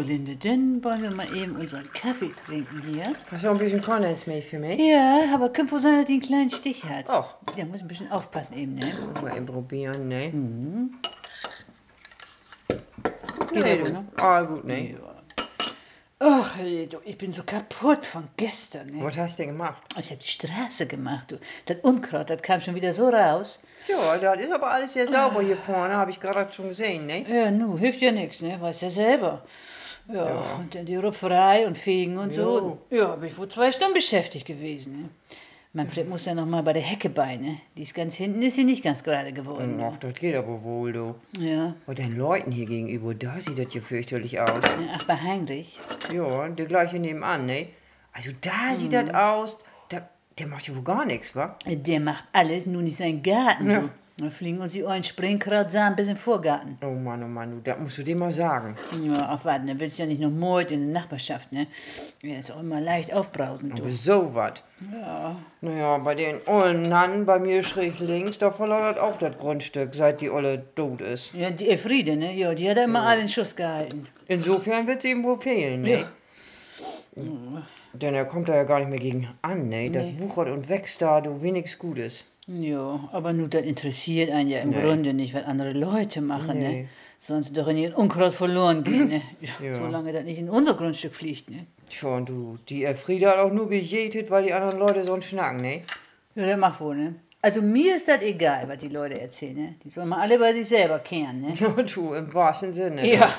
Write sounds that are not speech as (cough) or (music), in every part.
Linde, dann wollen wir mal eben unseren Kaffee trinken hier. Hast du auch ein bisschen Kondensmilch für mich? Ja, aber komm vor sein, dass die einen kleinen Stich hat. Ach. Ja, muss ein bisschen aufpassen eben, ne? Muss mal eben probieren, ne? Geht Nee, aber, du. ne? Ah, gut, ne? Ja. Ach, ey, du, ich bin so kaputt von gestern, ne? Was hast du denn gemacht? Ich hab die Straße gemacht, du. Das Unkraut, das kam schon wieder so raus. Ja, das ist aber alles sehr sauber hier vorne, habe ich gerade schon gesehen, ne? Ja, nu, hilft ja nichts, ne? Weiß ja selber. Ja, und dann die Rupferei und Fegen und so. Ja, bin ich wohl zwei Stunden beschäftigt gewesen, ne? Manfred muss ja noch mal bei der Hecke bei, ne? Die ist ganz hinten, ist sie nicht ganz gerade geworden. Ach, das geht aber wohl, du. Ja. Und den Leuten hier gegenüber, da sieht das ja fürchterlich aus. ja. Ach, bei Heinrich. Ja, der gleiche nebenan, ne? Also da sieht das aus, da, der macht ja wohl gar nichts, wa? Der macht alles, nur nicht seinen Garten, du. Da fliegen uns die ollen Springkrautsamen bis in den Vorgarten. Oh Mann, oh Mann, du, das musst du dem mal sagen. Ja, auf warten, der willst ja nicht nur Mord in der Nachbarschaft, ne? Er ist auch immer leicht aufbrausend, du. Aber so was. Ja. Naja, bei den ollen Nannen, bei mir schräg links, da verlor das auch das Grundstück, seit die Olle tot ist. Ja, die Elfriede, ne? Ja, die hat er immer alle in Schuss gehalten. Insofern wird sie ihm wohl fehlen, ne? Ja. Denn er kommt da ja gar nicht mehr gegen an, ne? Das wuchert und wächst da, du wenigst Gutes. Ja, aber nun, das interessiert einen ja im Nee. Grunde nicht, was andere Leute machen, Nee. ne? Sonst doch in ihren Unkraut verloren gehen, ne? Ja. Solange das nicht in unser Grundstück fliegt, ne? Tja, und du, die Elfriede hat auch nur gejätet, weil die anderen Leute so schnacken, ne? Ja, der macht wohl, ne? Also mir ist das egal, was die Leute erzählen, ne? Die sollen mal alle bei sich selber kehren, ne? (laughs) Ja, du, im wahrsten Sinne. Ja. (laughs)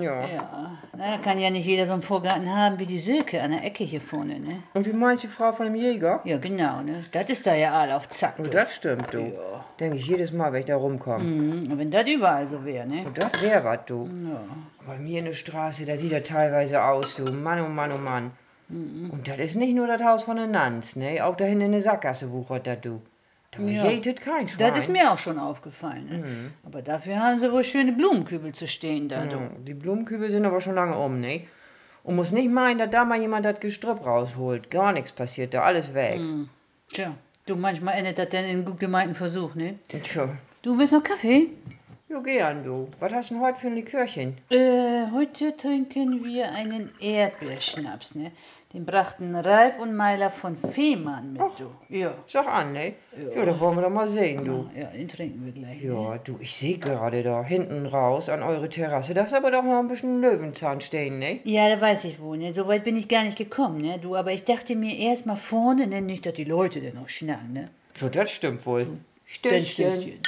Ja. Ja, na, kann ja nicht jeder so einen Vorgarten haben wie die Silke an der Ecke hier vorne, ne? Und wie meinst du, Frau von dem Jäger? Ja, genau, ne? Das ist da ja all auf Zack, Oh, du. das stimmt, du. Ja. Denke ich jedes Mal, wenn ich da rumkomme. Mhm, und wenn das überall so wäre, ne? Und das wär was, du. Ja. Bei mir in der Straße, da sieht er teilweise aus, du. Mann, oh Mann, oh Mann. Mhm. Und das ist nicht nur das Haus von der Nanz, ne? Auch da hinten in der Sackgasse wuchert das, du. Da Ja. jätet kein Schwein. Das ist mir auch schon aufgefallen, ne? Aber dafür haben sie wohl schöne Blumenkübel zu stehen da. Ja, Die Blumenkübel sind aber schon lange um, ne? Und muss nicht meinen, dass da mal jemand das Gestrüpp rausholt. Gar nichts passiert da, alles weg. Mhm. Tja, du, manchmal endet das denn in gut gemeinten Versuch, ne? Tja, Du willst noch Kaffee? Jo, gern, du. Was hast du denn heute für ein Likörchen? Äh, heute trinken wir einen Erdbeerschnaps, ne? Den brachten Ralf und Meiler von Fehmarn mit, du. Ja. Sag an, ne? Ja, da wollen wir doch mal sehen, du. Ja, den trinken wir gleich. Ne? Ja, du, ich sehe gerade da hinten raus an eure Terrasse, da ist aber doch noch ein bisschen Löwenzahn stehen, ne? Ja, da weiß ich wohl, ne? So weit bin ich gar nicht gekommen, ne? Du, aber ich dachte mir erst mal vorne, ne? Nicht, dass die Leute denn noch schnacken, ne? So, das stimmt wohl. Dann Stößchen.